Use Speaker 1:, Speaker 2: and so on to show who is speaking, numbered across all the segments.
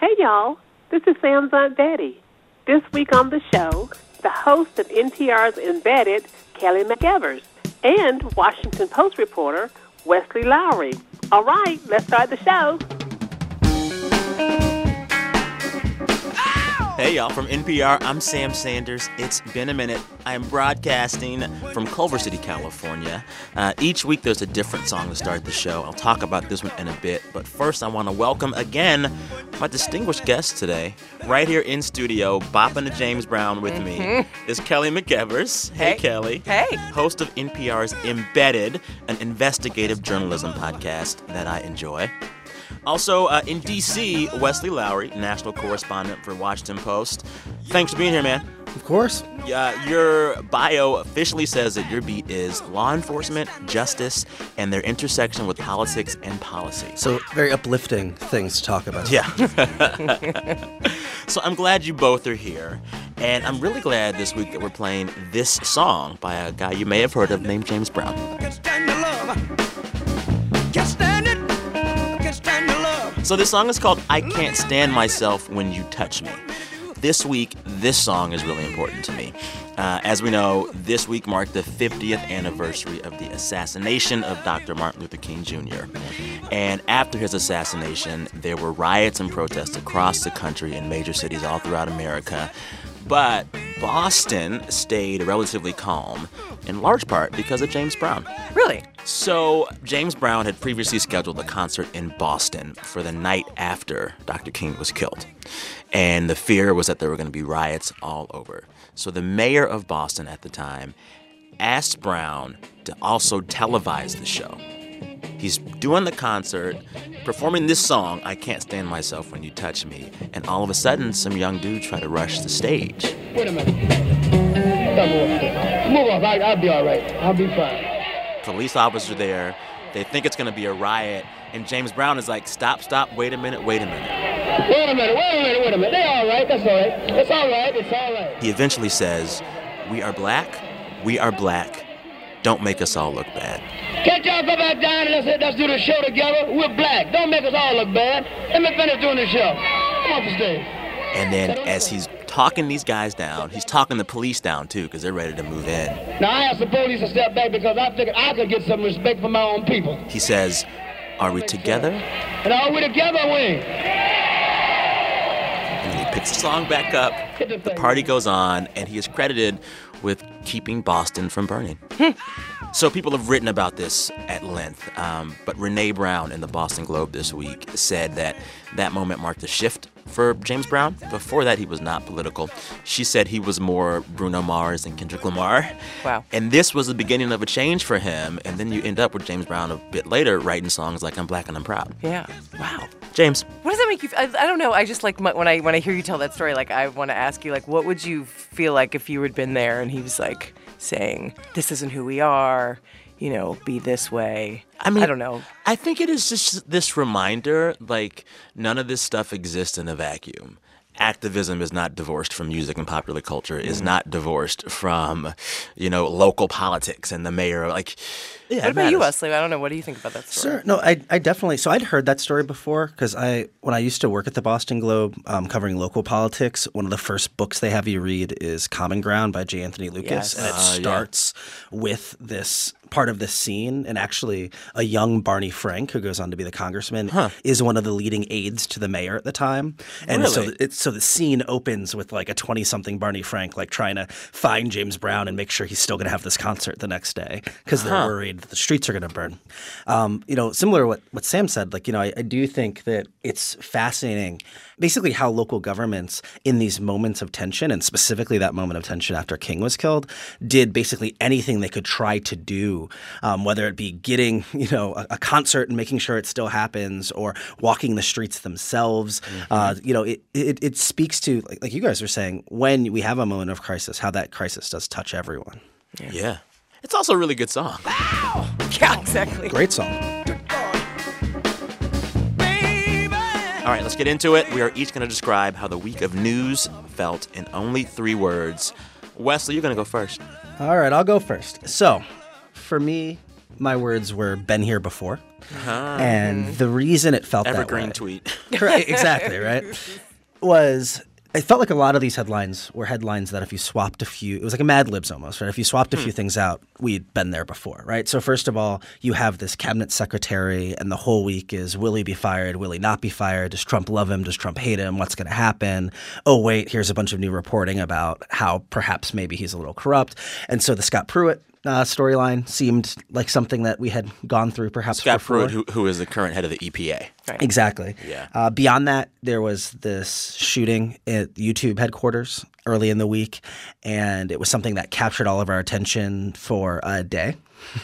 Speaker 1: Hey, y'all. This is Sam's Aunt Betty. This week on the show, the host of NPR's Embedded, Kelly McEvers, and Washington Post reporter, Wesley Lowery. All right, let's start the show.
Speaker 2: Hey, y'all, from NPR, I'm Sam Sanders. It's been a minute. I'm broadcasting from Culver City, California. Uh, each week, there's a different song to start the show. I'll talk about this one in a bit. But first, I want to welcome again my distinguished guest today. Right here in studio, bopping to James Brown with me is Kelly McEvers. Hey,
Speaker 3: Hey.
Speaker 2: Kelly.
Speaker 3: Hey.
Speaker 2: Host of NPR's Embedded, an investigative journalism podcast that I enjoy. Also uh, in D.C., Wesley Lowery, national correspondent for Washington Post. Thanks for being here, man.
Speaker 4: Of course.
Speaker 2: Uh, your bio officially says that your beat is law enforcement, justice, and their intersection with politics and policy.
Speaker 4: So very uplifting things to talk about.
Speaker 2: Yeah. so I'm glad you both are here. And I'm really glad this week that we're playing this song by a guy you may have heard of named James Brown. So this song is called I Can't Stand Myself When You Touch Me. This week, this song is really important to me. Uh, as we know, this week marked the 50th anniversary of the assassination of Dr. Martin Luther King Jr. And after his assassination, there were riots and protests across the country in major cities all throughout America. But Boston stayed relatively calm, in large part because of James Brown.
Speaker 3: Really?
Speaker 2: So, James Brown had previously scheduled a concert in Boston for the night after Dr. King was killed. And the fear was that there were going to be riots all over. So, the mayor of Boston at the time asked Brown to also televise the show. He's doing the concert, performing this song, I Can't Stand Myself When You Touch Me. And all of a sudden, some young dude tried to rush the stage.
Speaker 5: Wait a minute. Move off. I, I'll be all right. I'll be fine.
Speaker 2: police officer there. They think it's going to be a riot. And James Brown is like, stop, stop, wait a minute, wait a minute.
Speaker 5: Wait a minute. Wait a minute. Wait a minute. They all right. That's all right. It's all right. It's all right.
Speaker 2: He eventually says, We are black, we are black. Don't make us all look bad.
Speaker 5: Can't y'all go back down and let's, let's do the show together? We're black. Don't make us all look bad. Let me finish doing the show. Come off the stage.
Speaker 2: And then as he's talking these guys down, he's talking the police down too, because they're ready to move in.
Speaker 5: Now, I asked the police to step back because I figured I could get some respect from my own people.
Speaker 2: He says, Are we together?
Speaker 5: And all we together win.
Speaker 2: And then he picks the song back up.
Speaker 5: The
Speaker 2: party goes on, and he is credited with keeping Boston from burning. so people have written about this at length, um, but Renee Brown in the Boston Globe this week said that that moment marked a shift for James Brown. Before that, he was not political. She said he was more Bruno Mars and Kendrick Lamar.
Speaker 3: Wow.
Speaker 2: And this was the beginning of a change for him. And then you end up with James Brown a bit later writing songs like I'm Black and I'm Proud.
Speaker 3: Yeah.
Speaker 2: Wow. James,
Speaker 3: What does that make you? I don't know. I just like when I when I hear you tell that story. Like I want to ask you, like, what would you feel like if you had been there and he was like saying, "This isn't who we are," you know, be this way.
Speaker 2: I mean,
Speaker 3: I don't know.
Speaker 2: I think it is just this reminder like, none of this stuff exists in a vacuum. Activism is not divorced from music and popular culture,
Speaker 3: Mm-hmm.
Speaker 2: is not divorced from, you know, local politics and the mayor. Like, yeah,
Speaker 3: What
Speaker 2: it
Speaker 3: about you. Wesley? I don't know. What do you think about that story?
Speaker 4: Sure. No, I, I definitely. So I'd heard that story before because I, when I used to work at the Boston Globe, um, covering local politics, one of the first books they have you read is Common Ground by J. Anthony Lukas,
Speaker 3: Yes.
Speaker 4: and it
Speaker 2: yeah.
Speaker 4: starts with this part of this scene, and actually, a young Barney Frank, who goes on to be the congressman, is one of the leading aides to the mayor at the time, and so
Speaker 2: Really?
Speaker 4: it's so the scene opens with like a twenty-something Barney Frank like trying to find James Brown and make sure he's still going to have this concert the next day because they're worried that the streets are going to burn. Um, you know, similar to what what Sam said. Like, you know, I, I do think that it's fascinating, basically how local governments in these moments of tension, and specifically that moment of tension after King was killed, did basically anything they could try to do, um, whether it be getting you know a, a concert and making sure it still happens, or walking the streets themselves. Uh, you know, it, it it speaks to like, like you guys are saying when we have a moment of crisis, how that crisis does touch everyone.
Speaker 2: Yeah. It's also a really good song.
Speaker 3: Yeah, exactly.
Speaker 4: Great song.
Speaker 2: All right, let's get into it. We are each going to describe how the week of news felt in only three words. Wesley, you're going to go first.
Speaker 4: All right, I'll go first. So, for me, my words were been here before. Uh-huh. And mm-hmm. the reason it felt that
Speaker 2: Evergreen
Speaker 4: way,
Speaker 2: tweet.
Speaker 4: Correct, exactly, right? Was it felt like a lot of these headlines were headlines that if you swapped a few, it was like a Mad Libs almost, right? If you swapped a hmm. few things out, we'd been there before, right? So first of all, you have this cabinet secretary, and the whole week is will he be fired? Will he not be fired? Does Trump love him? Does Trump hate him? What's going to happen? Oh wait, here's a bunch of new reporting about how perhaps maybe he's a little corrupt, and so the Scott Pruitt. Uh, storyline seemed like something that we had gone through perhaps
Speaker 2: Scott
Speaker 4: before.
Speaker 2: Pruitt, who, who is the current head of the EPA.
Speaker 4: Exactly.
Speaker 2: Yeah.
Speaker 4: Uh, beyond that, there was this shooting at YouTube headquarters early in the week, and it was something that captured all of our attention for a day.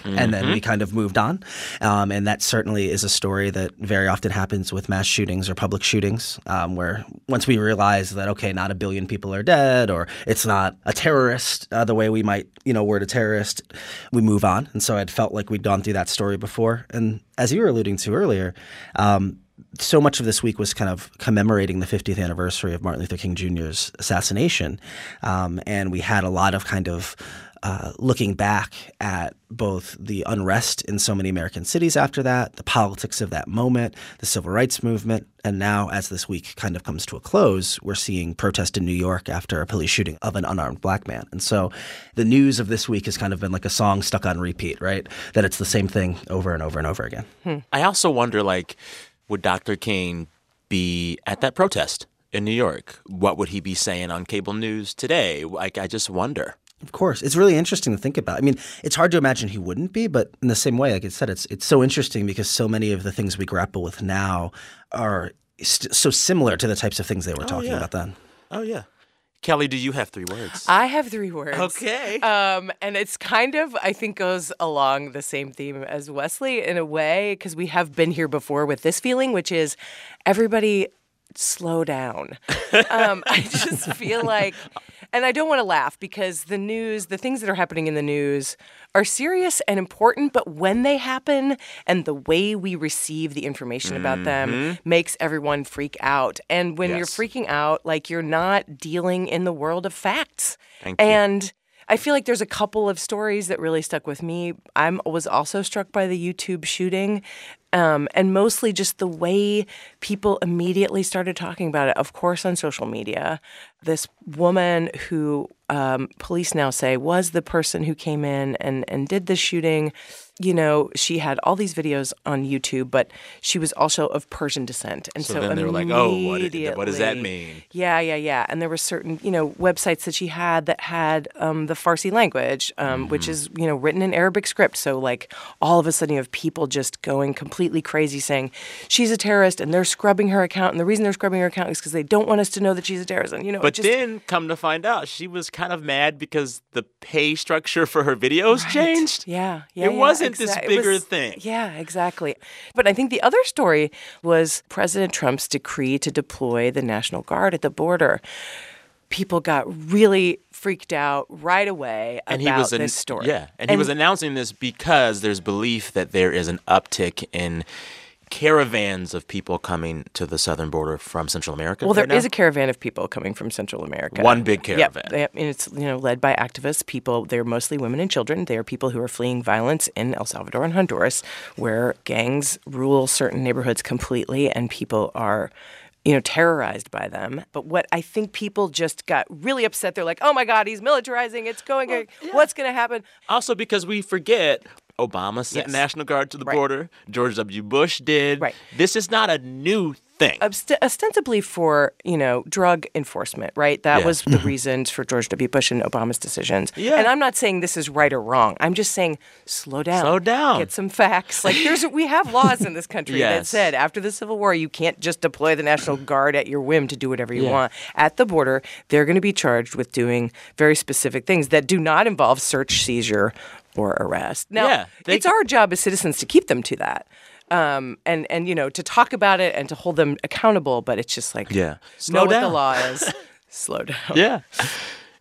Speaker 4: And then we kind of moved on. Um, and that certainly is a story that very often happens with mass shootings or public shootings, um, where once we realize that, okay, not a billion people are dead or it's not a terrorist uh, the way we might, you know, word a terrorist, we move on. And so I'd felt like we'd gone through that story before. And as you were alluding to earlier, um, so much of this week was kind of commemorating the 50th anniversary of Martin Luther King Jr.'s assassination. Um, and we had a lot of kind of uh, looking back at both the unrest in so many American cities after that, the politics of that moment, the civil rights movement, and now as this week kind of comes to a close, we're seeing protest in New York after a police shooting of an unarmed black man. And so the news of this week has kind of been like a song stuck on repeat, right? That it's the same thing over and over and over again.
Speaker 2: I also wonder, like, would Dr. King be at that protest in New York? What would he be saying on cable news today? Like, I just wonder.
Speaker 4: Of course, it's really interesting to think about. I mean, it's hard to imagine he wouldn't be, but in the same way, like I said, it's it's so interesting because so many of the things we grapple with now are st- so similar to the types of things they were oh, talking
Speaker 2: yeah.
Speaker 4: about then.
Speaker 2: Oh, yeah. Kelly, do you have three words?
Speaker 3: I have three words.
Speaker 2: Okay.
Speaker 3: Um, and it's kind of, I think, goes along the same theme as Wesley in a way, because we have been here before with this feeling, which is everybody slow down. um, I just feel like, and I don't want to laugh because the news, the things that are happening in the news are serious and important, but when they happen and the way we receive the information about them mm-hmm. makes everyone freak out. And when you're freaking out, like you're not dealing in the world of facts.
Speaker 2: Thank you.
Speaker 3: And I feel like there's a couple of stories that really stuck with me. I was also struck by the YouTube shooting, um, and mostly just the way people immediately started talking about it. Of course, on social media, this woman who um, police now say was the person who came in and and did the shooting. You know, she had all these videos on YouTube, but she was also of Persian descent, and so,
Speaker 2: So then they were like, "Oh, what what does that mean?"
Speaker 3: yeah, yeah, yeah. And there were certain, you know, websites that she had that had um, the Farsi language, um, which is, you know, written in Arabic script. So, like, all of a sudden you have people just going completely crazy saying she's a terrorist and they're scrubbing her account. And the reason they're scrubbing her account is because they don't want us to know that she's a terrorist. And, you know,
Speaker 2: But
Speaker 3: just,
Speaker 2: then, come to find out, she was kind of mad because the pay structure for her videos changed.
Speaker 3: Yeah, yeah.
Speaker 2: It
Speaker 3: yeah,
Speaker 2: wasn't this
Speaker 3: exa- it
Speaker 2: bigger
Speaker 3: was-
Speaker 2: thing.
Speaker 3: Yeah, exactly. But I think the other story was President Trump's decree to deploy the National Guard at the border. People got really freaked out right away
Speaker 2: And
Speaker 3: about
Speaker 2: he was an-
Speaker 3: this story.
Speaker 2: Yeah, and, he was announcing this because there's belief that there is an uptick in caravans of people coming to the southern border from Central America.
Speaker 3: Well, there
Speaker 2: right
Speaker 3: is a caravan of people coming from Central America.
Speaker 2: One big caravan.
Speaker 3: yep, and it's you know led by activists. People, they're mostly women and children. They are people who are fleeing violence in El Salvador and Honduras, where gangs rule certain neighborhoods completely, and people are. You know, terrorized by them. But what I think people just got really upset. They're like, "Oh my God, he's militarizing! It's going. What's going to happen?"
Speaker 2: Also, because we forget Obama sent
Speaker 3: Yes.
Speaker 2: National Guard to the
Speaker 3: Right.
Speaker 2: border. George W. Bush did.
Speaker 3: Right.
Speaker 2: This is not a new thing.
Speaker 3: Ost- ostensibly for you know drug enforcement, right? That
Speaker 2: Yeah.
Speaker 3: was the mm-hmm. reasons for George W. Bush and Obama's decisions.
Speaker 2: Yeah.
Speaker 3: And I'm not saying this is right or wrong. I'm just saying slow down.
Speaker 2: Slow down.
Speaker 3: Get some facts. Like there's we have laws in this country that said after the Civil War you can't just deploy the National Guard at your whim to do whatever you
Speaker 2: Yeah.
Speaker 3: want. At the border, they're going to be charged with doing very specific things that do not involve search, seizure, or arrest. Now,
Speaker 2: Yeah, they
Speaker 3: it's our job as citizens to keep them to that. Um, and and you know to talk about it and to hold them accountable, but it's just like
Speaker 2: Yeah.
Speaker 3: know
Speaker 2: Slow
Speaker 3: what the law is. Slow down.
Speaker 2: yeah.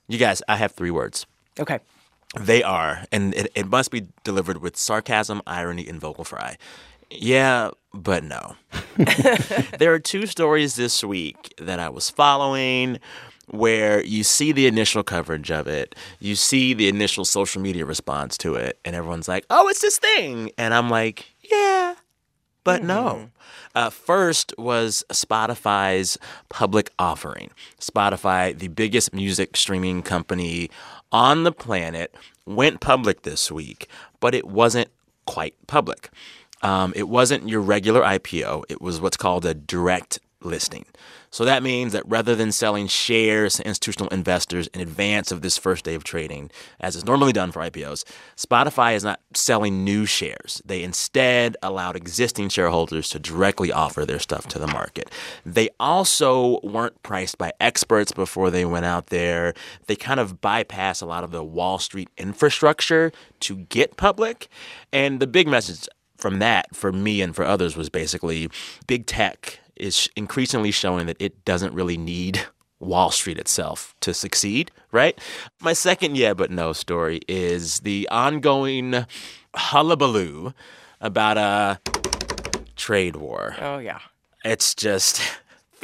Speaker 2: You guys, I have three words.
Speaker 3: Okay.
Speaker 2: They are, and it, it must be delivered with sarcasm, irony, and vocal fry. Yeah, but no. there are two stories this week that I was following where you see the initial coverage of it, you see the initial social media response to it, and everyone's like, oh, it's this thing. And I'm like, But no. Uh, first was Spotify's public offering. Spotify, the biggest music streaming company on the planet, went public this week, but it wasn't quite public. Um, it wasn't your regular IPO, it was what's called a direct listing. So that means that rather than selling shares to institutional investors in advance of this first day of trading, as is normally done for IPOs, Spotify is not selling new shares. They instead allowed existing shareholders to directly offer their stuff to the market. They also weren't priced by experts before they went out there. They kind of bypass a lot of the Wall Street infrastructure to get public. And the big message from that for me and for others was basically big tech is increasingly showing that it doesn't really need Wall Street itself to succeed, right? My second yeah but no story is the ongoing hullabaloo about a trade war.
Speaker 3: Oh yeah.
Speaker 2: It's just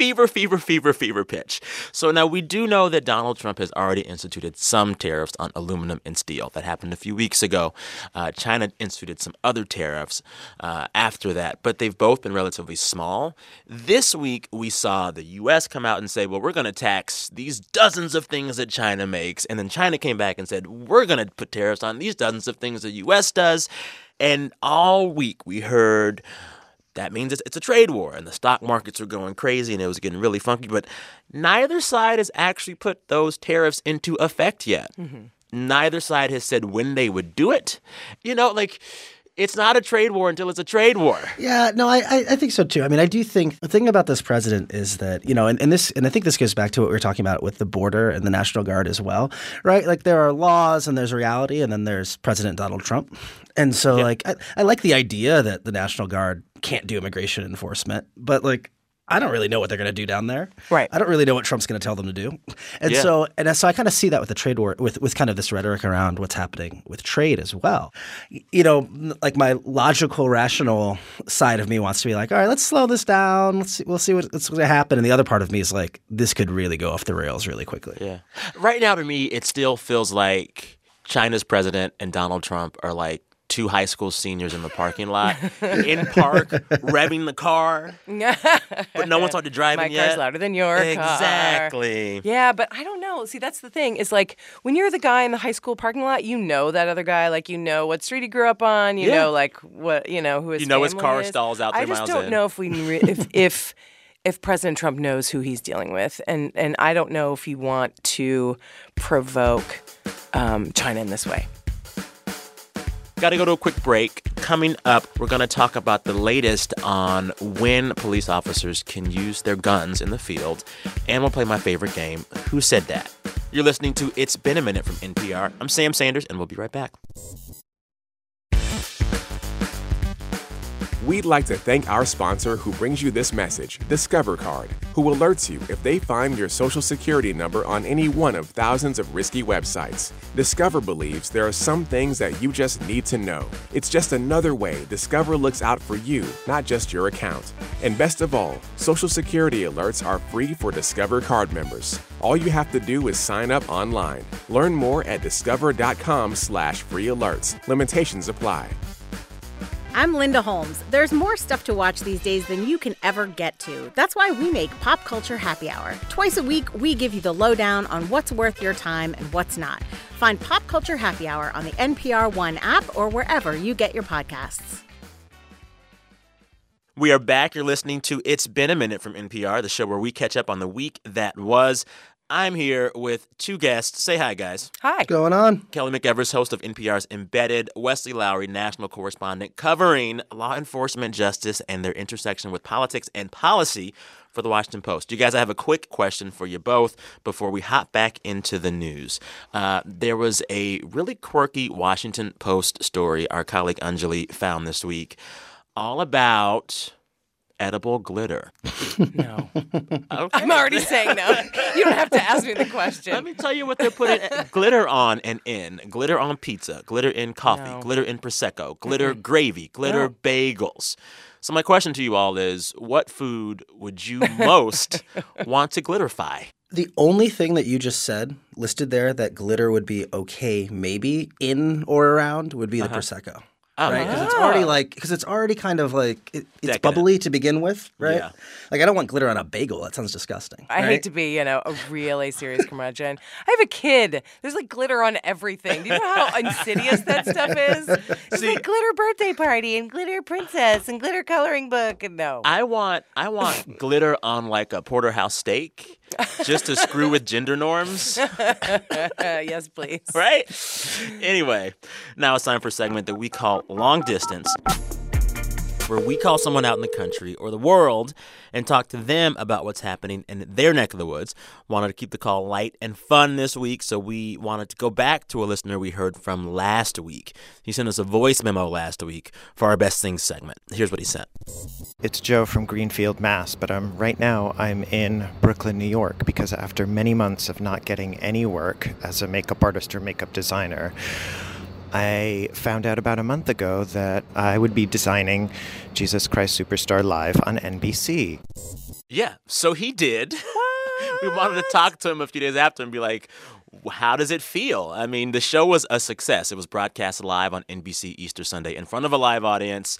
Speaker 2: fever, fever, fever, fever pitch. So now we do know that Donald Trump has already instituted some tariffs on aluminum and steel. That happened a few weeks ago. Uh, China instituted some other tariffs uh, after that, but they've both been relatively small. This week we saw the U.S. come out and say, well, we're going to tax these dozens of things that China makes. And then China came back and said, we're going to put tariffs on these dozens of things the U.S. does. And all week we heard that means it's, it's a trade war and the stock markets are going crazy and it was getting really funky. But neither side has actually put those tariffs into effect yet. Mm-hmm. Neither side has said when they would do it. You know, like it's not a trade war until it's a trade war.
Speaker 4: Yeah, no, I, I think so too. I mean, I do think the thing about this president is that you know, and, and this, and I think this goes back to what we were talking about with the border and the National Guard as well, right? Like there are laws and there's reality, and then there's President Donald Trump, and so like I, I like the idea that the National Guard can't do immigration enforcement, but like. I don't really know what they're going to do down there.
Speaker 3: Right.
Speaker 4: I don't really know what Trump's going to tell them to do. And
Speaker 2: Yeah.
Speaker 4: so and so I kind of see that with the trade war with with kind of this rhetoric around what's happening with trade as well. You know, like my logical rational side of me wants to be like, "All right, let's slow this down. Let's see, we'll see what, what's going to happen." And the other part of me is like, "This could really go off the rails really quickly."
Speaker 2: Yeah. Right now, to me, it still feels like China's president and Donald Trump are like two high school seniors in the parking lot, in park, revving the car, but no one started driving
Speaker 3: My
Speaker 2: yet.
Speaker 3: car's louder than your car.
Speaker 2: Exactly.
Speaker 3: Yeah, but I don't know. See, that's the thing. Is like when you're the guy in the high school parking lot, you know that other guy. Like you know what street he grew up on. You
Speaker 2: Yeah.
Speaker 3: know like what you know who his
Speaker 2: You know his car
Speaker 3: is.
Speaker 2: stalls out
Speaker 3: I just
Speaker 2: miles
Speaker 3: don't
Speaker 2: in.
Speaker 3: know if we if if if President Trump knows who he's dealing with, and and I don't know if you want to provoke um, China in this way.
Speaker 2: Got to go to a quick break. Coming up, we're going to talk about the latest on when police officers can use their guns in the field. And we'll play my favorite game, Who Said That? You're listening to It's Been a Minute from NPR. I'm Sam Sanders, and we'll be right back.
Speaker 6: We'd like to thank our sponsor who brings you this message, Discover Card, who alerts you if they find your social security number on any one of thousands of risky websites. Discover believes there are some things that you just need to know. It's just another way Discover looks out for you, not just your account. And best of all, social security alerts are free for Discover Card members. All you have to do is sign up online. Learn more at discover.com/slash free alerts. Limitations apply.
Speaker 7: I'm Linda Holmes. There's more stuff to watch these days than you can ever get to. That's why we make Pop Culture Happy Hour. Twice a week, we give you the lowdown on what's worth your time and what's not. Find Pop Culture Happy Hour on the NPR One app or wherever you get your podcasts.
Speaker 2: We are back. You're listening to It's Been a Minute from NPR, the show where we catch up on the week that was. I'm here with two guests. Say hi, guys.
Speaker 3: Hi.
Speaker 4: What's going on?
Speaker 2: Kelly McEvers, host of NPR's Embedded, Wesley Lowery, national correspondent, covering law enforcement, justice, and their intersection with politics and policy for the Washington Post. You guys, I have a quick question for you both before we hop back into the news. Uh, there was a really quirky Washington Post story our colleague Anjali found this week, all about edible glitter.
Speaker 3: No.
Speaker 2: Okay.
Speaker 3: I'm already saying no. You don't have to ask me the question.
Speaker 2: Let me tell you what they're putting glitter on and in. Glitter on pizza, glitter in coffee,
Speaker 3: No.
Speaker 2: glitter in prosecco, glitter gravy, glitter
Speaker 3: No.
Speaker 2: bagels. So my question to you all is what food would you most want to glitterify?
Speaker 4: The only thing that you just said listed there that glitter would be okay, maybe in or around would be the uh-huh. prosecco. Right? Because it's ah. already like because it's already kind of like it, it's
Speaker 2: Decadent.
Speaker 4: bubbly to begin with, right?
Speaker 2: Yeah.
Speaker 4: Like I don't want glitter on a bagel. That sounds disgusting.
Speaker 3: I
Speaker 4: right?
Speaker 3: hate to be, you know, a really serious curmudgeon. I have a kid. There's like glitter on everything. Do you know how insidious that stuff is? It's like glitter birthday party and glitter princess and glitter coloring book. And no.
Speaker 2: I want I want glitter on like a porterhouse steak just to screw with gender norms,
Speaker 3: yes, please.
Speaker 2: right? Anyway, now it's time for a segment that we call Long Distance. Where we call someone out in the country or the world and talk to them about what's happening in their neck of the woods. Wanted to keep the call light and fun this week, so we wanted to go back to a listener we heard from last week. He sent us a voice memo last week for our Best Things segment. Here's what he sent.
Speaker 8: It's Joe from Greenfield, Mass, but I'm right now I'm in Brooklyn, New York because after many months of not getting any work as a makeup artist or makeup designer, I found out about a month ago that I would be designing Jesus Christ Superstar live on NBC.
Speaker 2: Yeah, so he did. we wanted to talk to him a few days after and be like, how does it feel? I mean, the show was a success. It was broadcast live on NBC Easter Sunday in front of a live audience.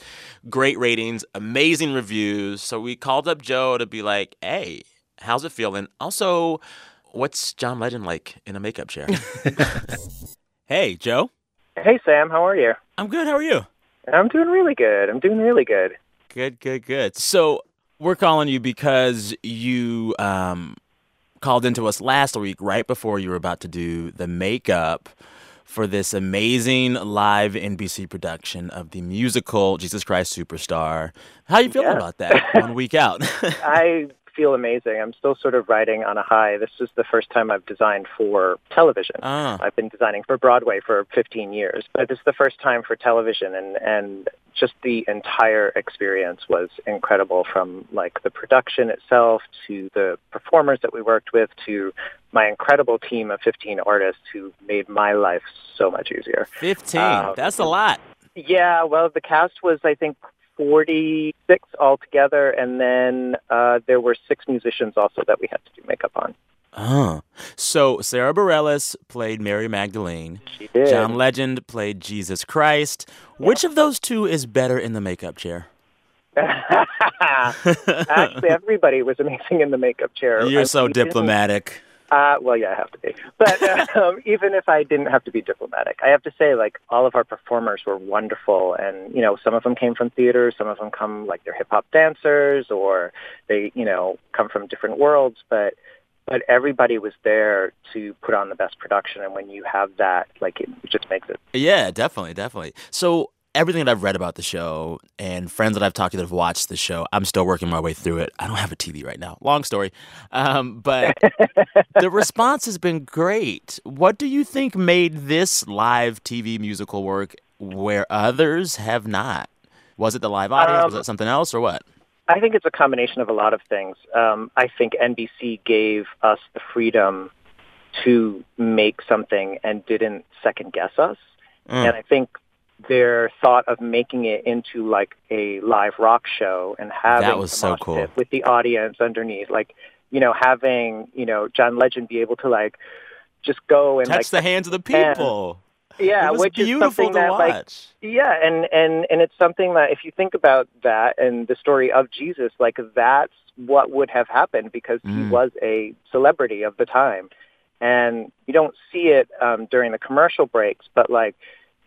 Speaker 2: Great ratings, amazing reviews. So we called up Joe to be like, hey, how's it feeling? Also, what's John Legend like in a makeup chair? hey, Joe.
Speaker 9: Hey, Sam, how are you?
Speaker 2: I'm good. How are you?
Speaker 9: I'm doing really good. I'm doing really good.
Speaker 2: Good, good, good. So we're calling you because you um, called into us last week, right before you were about to do the makeup for this amazing live NBC production of the musical Jesus Christ Superstar. How are you feeling
Speaker 9: Yeah.
Speaker 2: about that? One week out.
Speaker 9: I feel amazing. I'm still sort of riding on a high. This is the first time I've designed for television.
Speaker 2: Ah.
Speaker 9: I've been designing for Broadway for 15 years, but this is the first time for television, and and just the entire experience was incredible. From like the production itself to the performers that we worked with to my incredible team of 15 artists who made my life so much easier.
Speaker 2: 15.
Speaker 9: Um,
Speaker 2: That's a lot.
Speaker 9: Yeah, well, the cast was, I think, 46 altogether, and then uh, there were six musicians also that we had to do makeup on.
Speaker 2: Oh. So Sara Bareilles played Mary Magdalene.
Speaker 9: She did.
Speaker 2: John Legend played Jesus Christ. Which of those two is better in the makeup chair?
Speaker 9: Actually, everybody was amazing in the makeup chair.
Speaker 2: You're
Speaker 9: I-
Speaker 2: so diplomatic.
Speaker 9: Uh, well, yeah, I have to be. But um, even if I didn't have to be diplomatic, I have to say, like, all of our performers were wonderful. And, you know, some of them came from theater, some of them come, like, they're hip-hop dancers, or they, you know, come from different worlds. But but everybody was there to put on the best production. And when you have that, like, it just makes it
Speaker 2: Yeah, definitely, definitely. So everything that I've read about the show and friends that I've talked to that have watched the show, I'm still working my way through it. I don't have a TV right now. Long story. Um, but the response has been great. What do you think made this live TV musical work where others have not? Was it the live audience? Was
Speaker 9: Um,
Speaker 2: it something else or what?
Speaker 9: I think it's a combination of a lot of things. Um, I think NBC gave us the freedom to make something and didn't second guess us.
Speaker 2: Mm.
Speaker 9: And I think their thought of making it into like a live rock show and having
Speaker 2: That was so cool.
Speaker 9: with the audience underneath, like you know, having you know John Legend be able to like just go and
Speaker 2: Touch
Speaker 9: like
Speaker 2: the hands of the
Speaker 9: and-
Speaker 2: people.
Speaker 9: yeah,
Speaker 2: it was
Speaker 9: which is something that like yeah, and and and it's something that if you think about that and the story of Jesus, like that's what would have happened because he
Speaker 2: Mm.
Speaker 9: was a celebrity of the time, and you don't see it um, during the commercial breaks, but like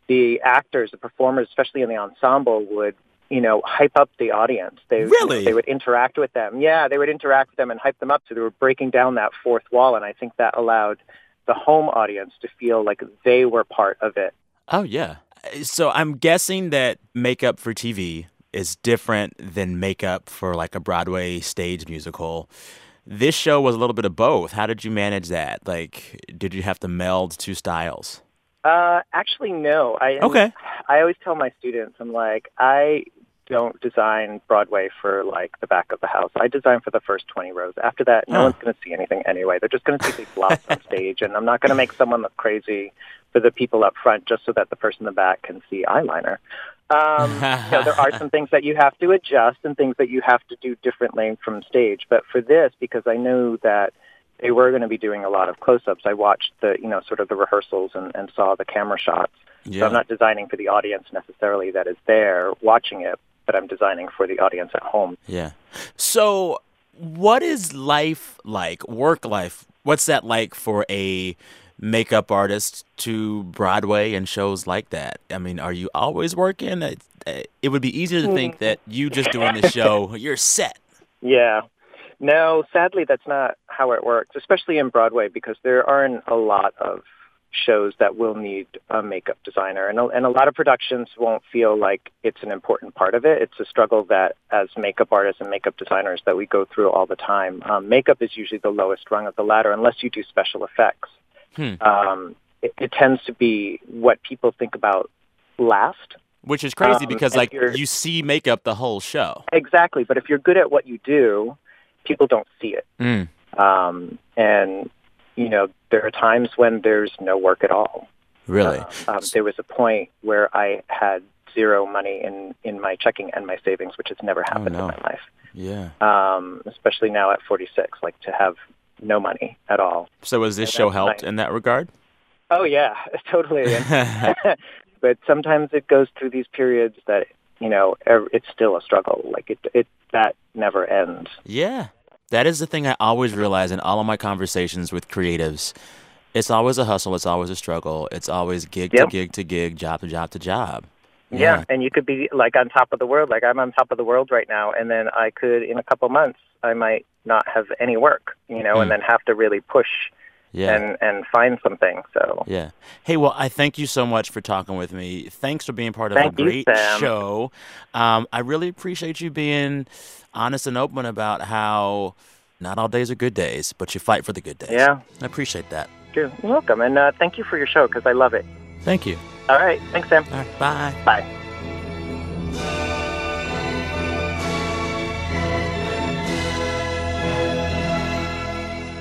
Speaker 9: the actors, the performers, especially in the ensemble, would you know hype up the audience. They
Speaker 2: Really?
Speaker 9: they would interact with them. Yeah, they would interact with them and hype them up. So they were breaking down that fourth wall, and I think that allowed the home audience to feel like they were part of it.
Speaker 2: Oh yeah. So I'm guessing that makeup for TV is different than makeup for like a Broadway stage musical. This show was a little bit of both. How did you manage that? Like, did you have to meld two styles?
Speaker 9: Uh, actually, no. I
Speaker 2: Okay.
Speaker 9: I always tell my students, I'm like, I don't design Broadway for like the back of the house. I design for the first 20 rows. After that, no
Speaker 2: Huh.
Speaker 9: one's going to see anything anyway. They're just going to see big blobs on stage, and I'm not going to make someone look crazy for the people up front just so that the person in the back can see eyeliner. Um, know, there are some things that you have to adjust and things that you have to do differently from stage. But for this, because I know that they were going to be doing a lot of close-ups, I watched the, you know, sort of the rehearsals and, and saw the camera shots. So I'm not designing for the audience necessarily that is there watching it, but I'm designing for the audience at home.
Speaker 2: Yeah. So, what is life like, work life? What's that like for a makeup artist to Broadway and shows like that? I mean, are you always working? It, it would be easier to hmm. think that you just doing the show, you're set.
Speaker 9: Yeah. No, sadly, that's not how it works, especially in Broadway, because there aren't a lot of shows that will need a makeup designer. And a, and a lot of productions won't feel like it's an important part of it. It's a struggle that as makeup artists and makeup designers that we go through all the time. Um, makeup is usually the lowest rung of the ladder unless you do special effects.
Speaker 2: Hmm.
Speaker 9: Um, it, it tends to be what people think about last.
Speaker 2: Which is crazy
Speaker 9: Um,
Speaker 2: because, like, you see makeup the whole show.
Speaker 9: Exactly. But if you're good at what you do, people don't see it.
Speaker 2: Mm.
Speaker 9: Um, and, you know, there are times when there's no work at all.
Speaker 2: Really?
Speaker 9: Uh, um, there was a point where I had zero money in, in my checking and my savings, which has never happened
Speaker 2: no.
Speaker 9: in my life.
Speaker 2: Yeah.
Speaker 9: Um, especially now at 46, like to have no money at all.
Speaker 2: So, has this
Speaker 9: And
Speaker 2: show helped
Speaker 9: my-
Speaker 2: in that regard?
Speaker 9: Oh yeah, totally. But sometimes it goes through these periods that you know it's still a struggle. Like it, it that never ends.
Speaker 2: Yeah. That is the thing I always realize in all of my conversations with creatives. It's always a hustle. It's always a struggle. It's always gig to
Speaker 9: Yep.
Speaker 2: gig to gig, job to job to job.
Speaker 9: Yeah. and you could be like on top of the world, like I'm on top of the world right now, and then I could in a couple months I might not have any work, you know,
Speaker 2: Mm.
Speaker 9: and then have to really push
Speaker 2: Yeah.
Speaker 9: and and find something. So
Speaker 2: Yeah. Hey, well, I thank you so much for talking with me. Thanks for being part of
Speaker 9: Thank
Speaker 2: a great
Speaker 9: Sam.
Speaker 2: show. Um, I really appreciate you being honest and open about how not all days are good days, but you fight for the good days.
Speaker 9: Yeah.
Speaker 2: I appreciate that.
Speaker 9: you're welcome, and uh, thank you for your show because I love it.
Speaker 2: Thank you.
Speaker 9: All right, thanks, Sam.
Speaker 2: All right, bye.
Speaker 9: Bye.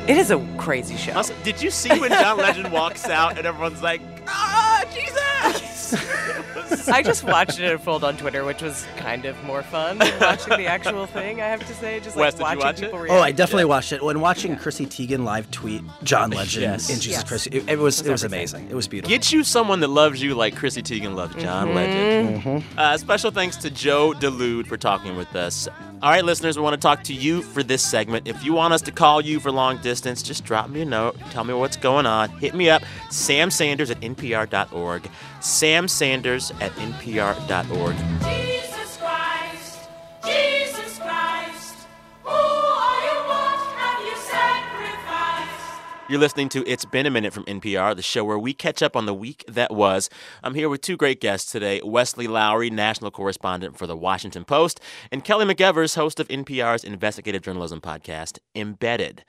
Speaker 3: It is a crazy show.
Speaker 2: Also, did you see when John Legend walks out and everyone's like, ah, Jesus?
Speaker 3: I just watched it unfold on Twitter, which was kind of more fun than watching the actual thing. I have to say, just like
Speaker 2: Wes, did
Speaker 3: watching
Speaker 2: watch it?
Speaker 3: people react.
Speaker 4: Oh, I definitely watched it. When watching Chrissy Teigen live tweet John Legend
Speaker 2: Yes.
Speaker 4: in Jesus
Speaker 3: Yes.
Speaker 4: Christ, it, it was it was
Speaker 3: everything.
Speaker 4: amazing. It was beautiful.
Speaker 2: Get you someone that loves you like Chrissy Teigen loves John
Speaker 3: Mm-hmm.
Speaker 2: Legend. Uh, special thanks to Joe Dulude for talking with us. All right, listeners, we want to talk to you for this segment. If you want us to call you for long distance, just drop me a note. Tell me what's going on. Hit me up, Sam Sanders at npr.org. Sam Sanders at npr.org.
Speaker 10: Jesus Christ, Jesus Christ, who are you, what have you sacrificed?
Speaker 2: You're listening to It's Been a Minute from NPR, the show where we catch up on the week that was. I'm here with two great guests today Wesley Lowery, national correspondent for The Washington Post, and Kelly McEvers, host of NPR's investigative journalism podcast, Embedded.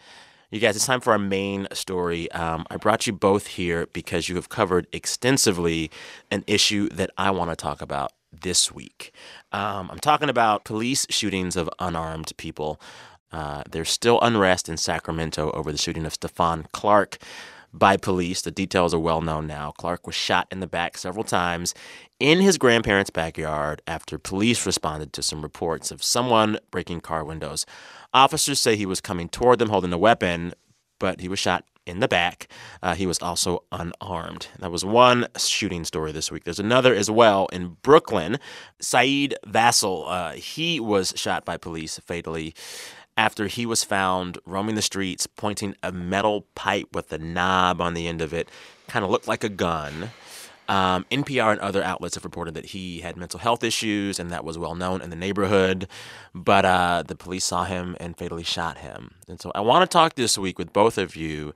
Speaker 2: You guys, it's time for our main story. Um, I brought you both here because you have covered extensively an issue that I want to talk about this week. Um, I'm talking about police shootings of unarmed people. Uh, there's still unrest in Sacramento over the shooting of Stephon Clark by police. The details are well known now. Clark was shot in the back several times in his grandparents' backyard after police responded to some reports of someone breaking car windows. Officers say he was coming toward them holding a weapon, but he was shot in the back. Uh, he was also unarmed. That was one shooting story this week. There's another as well in Brooklyn. Saheed Vassell, uh, he was shot by police fatally after he was found roaming the streets pointing a metal pipe with a knob on the end of it. Kind of looked like a gun. Um, NPR and other outlets have reported that he had mental health issues, and that was well known in the neighborhood. But uh, the police saw him and fatally shot him. And so I want to talk this week with both of you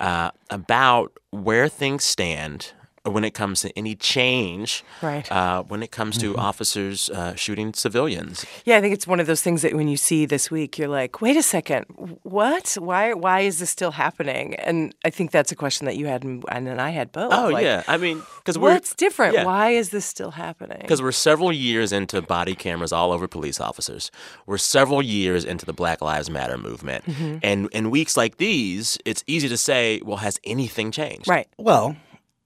Speaker 2: uh, about where things stand when it comes to any change,
Speaker 3: Right.
Speaker 2: uh, when it comes to officers uh, shooting civilians.
Speaker 3: Yeah, I think it's one of those things that when you see this week, you're like, wait a second, what? Why? Why is this still happening? And I think that's a question that you had, and and then I had both.
Speaker 2: Oh
Speaker 3: Like,
Speaker 2: yeah, I mean, because we're
Speaker 3: What's different?
Speaker 2: yeah.
Speaker 3: Why is this still happening?
Speaker 2: Because we're several years into body cameras all over police officers. We're several years into the Black Lives Matter movement.
Speaker 3: Mm-hmm.
Speaker 2: And in weeks like these, it's easy to say, well, has anything changed?
Speaker 3: Right.
Speaker 4: Well,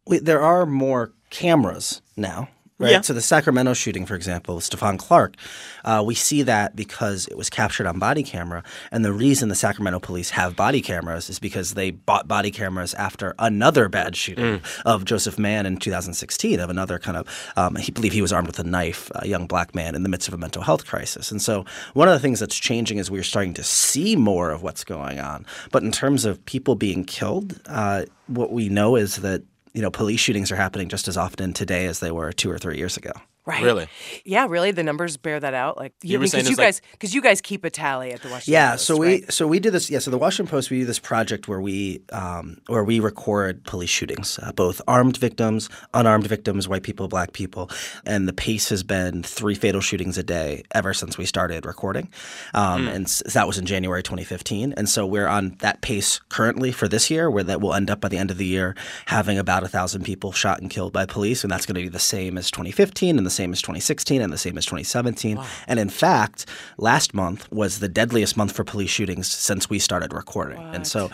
Speaker 4: we, there are more cameras now right?
Speaker 2: Yeah.
Speaker 4: So the Sacramento shooting, for example, Stephon Clark, uh, we see that because it was captured on body camera, and the reason the Sacramento police have body cameras is because they bought body cameras after another bad shooting of Joseph Mann in 2016 of another kind of um, he believe he was armed with a knife, a young black man in the midst of a mental health crisis, and so one of the things that's changing is we're starting to see more of what's going on, but in terms of people being killed, uh, what we know is that you know, police shootings are happening just as often today as they were two or three years ago.
Speaker 3: Right.
Speaker 2: Really?
Speaker 3: Yeah, really. The numbers bear that out. Like
Speaker 2: You were saying
Speaker 3: because you
Speaker 2: like-
Speaker 3: guys because you guys keep a tally at the Washington
Speaker 4: Yeah,
Speaker 3: Post,
Speaker 4: so we
Speaker 3: right?
Speaker 4: so we do this. Yeah, so the Washington Post we do this project where we um, where we record police shootings, uh, both armed victims, unarmed victims, white people, black people, and the pace has been three fatal shootings a day ever since we started recording, um, and s- that was in January 2015. And so we're on that pace currently for this year, where that will end up by the end of the year having about a thousand people shot and killed by police, and that's going to be the same as 2015 and the same as 2016 and the same as 2017. And in fact, last month was the deadliest month for police shootings since we started recording. And so,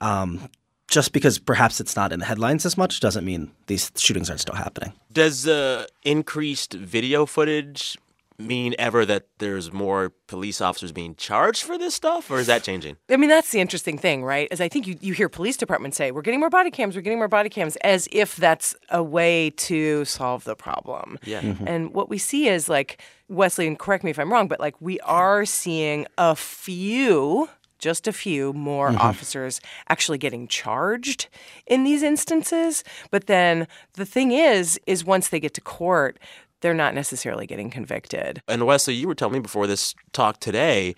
Speaker 4: um, just because perhaps it's not in the headlines as much doesn't mean these shootings aren't still happening.
Speaker 2: Does uh, increased video footage mean ever that there's more police officers being charged for this stuff, or is that changing?
Speaker 3: I mean, that's the interesting thing, right? Is I think you, you hear police departments say, we're getting more body cams, we're getting more body cams, as if that's a way to solve the problem.
Speaker 2: Yeah.
Speaker 4: Mm-hmm.
Speaker 3: And what we see is like, Wesley, and correct me if I'm wrong, but like we are seeing a few, just a few more
Speaker 4: Mm-hmm.
Speaker 3: officers actually getting charged in these instances. But then the thing is, is once they get to court, they're not necessarily getting convicted.
Speaker 2: And Wesley, you were telling me before this talk today,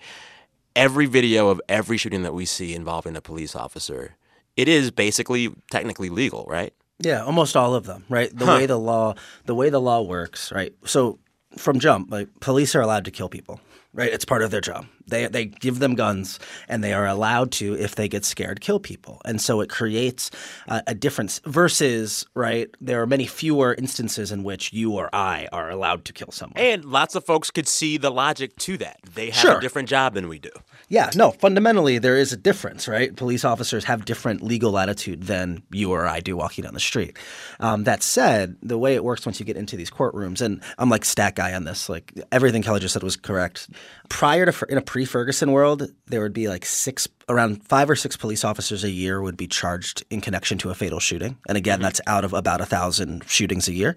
Speaker 2: every video of every shooting that we see involving a police officer, it is basically technically legal, right?
Speaker 4: Yeah, almost all of them, right? The way the law the way the law works, right? So from jump, like police are allowed to kill people, right? It's part of their job. They they give them guns and they are allowed to if they get scared kill people. And so it creates uh, a difference versus, right? There are many fewer instances in which you or I are allowed to kill someone.
Speaker 2: And lots of folks could see the logic to that. They have
Speaker 4: Sure.
Speaker 2: a different job than we do.
Speaker 4: Yeah, no, fundamentally there is a difference, right? Police officers have different legal latitude than you or I do walking down the street. Um, that said, the way it works once you get into these courtrooms, and I'm like stat guy on this, like everything Kelly just said was correct. Prior to in a pre-Ferguson world, there would be like six, around five or six police officers a year would be charged in connection to a fatal shooting, and again, mm-hmm. that's out of about a thousand shootings a year.